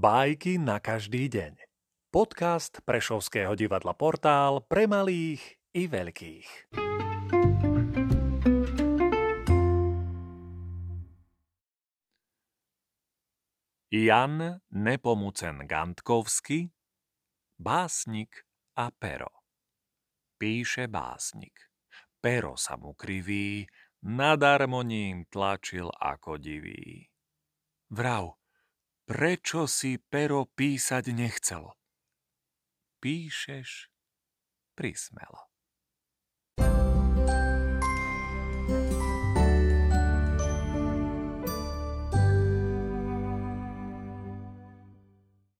Bajky na každý deň. Podcast Prešovského divadla Portál pre malých i veľkých. Jan Nepomucen Gantkovsky Básnik a pero Píše básnik. Pero sa mu kriví, nadarmo ním tlačil ako divý. Vrav, Prečo si pero písať nechcelo? Píšeš prismelo.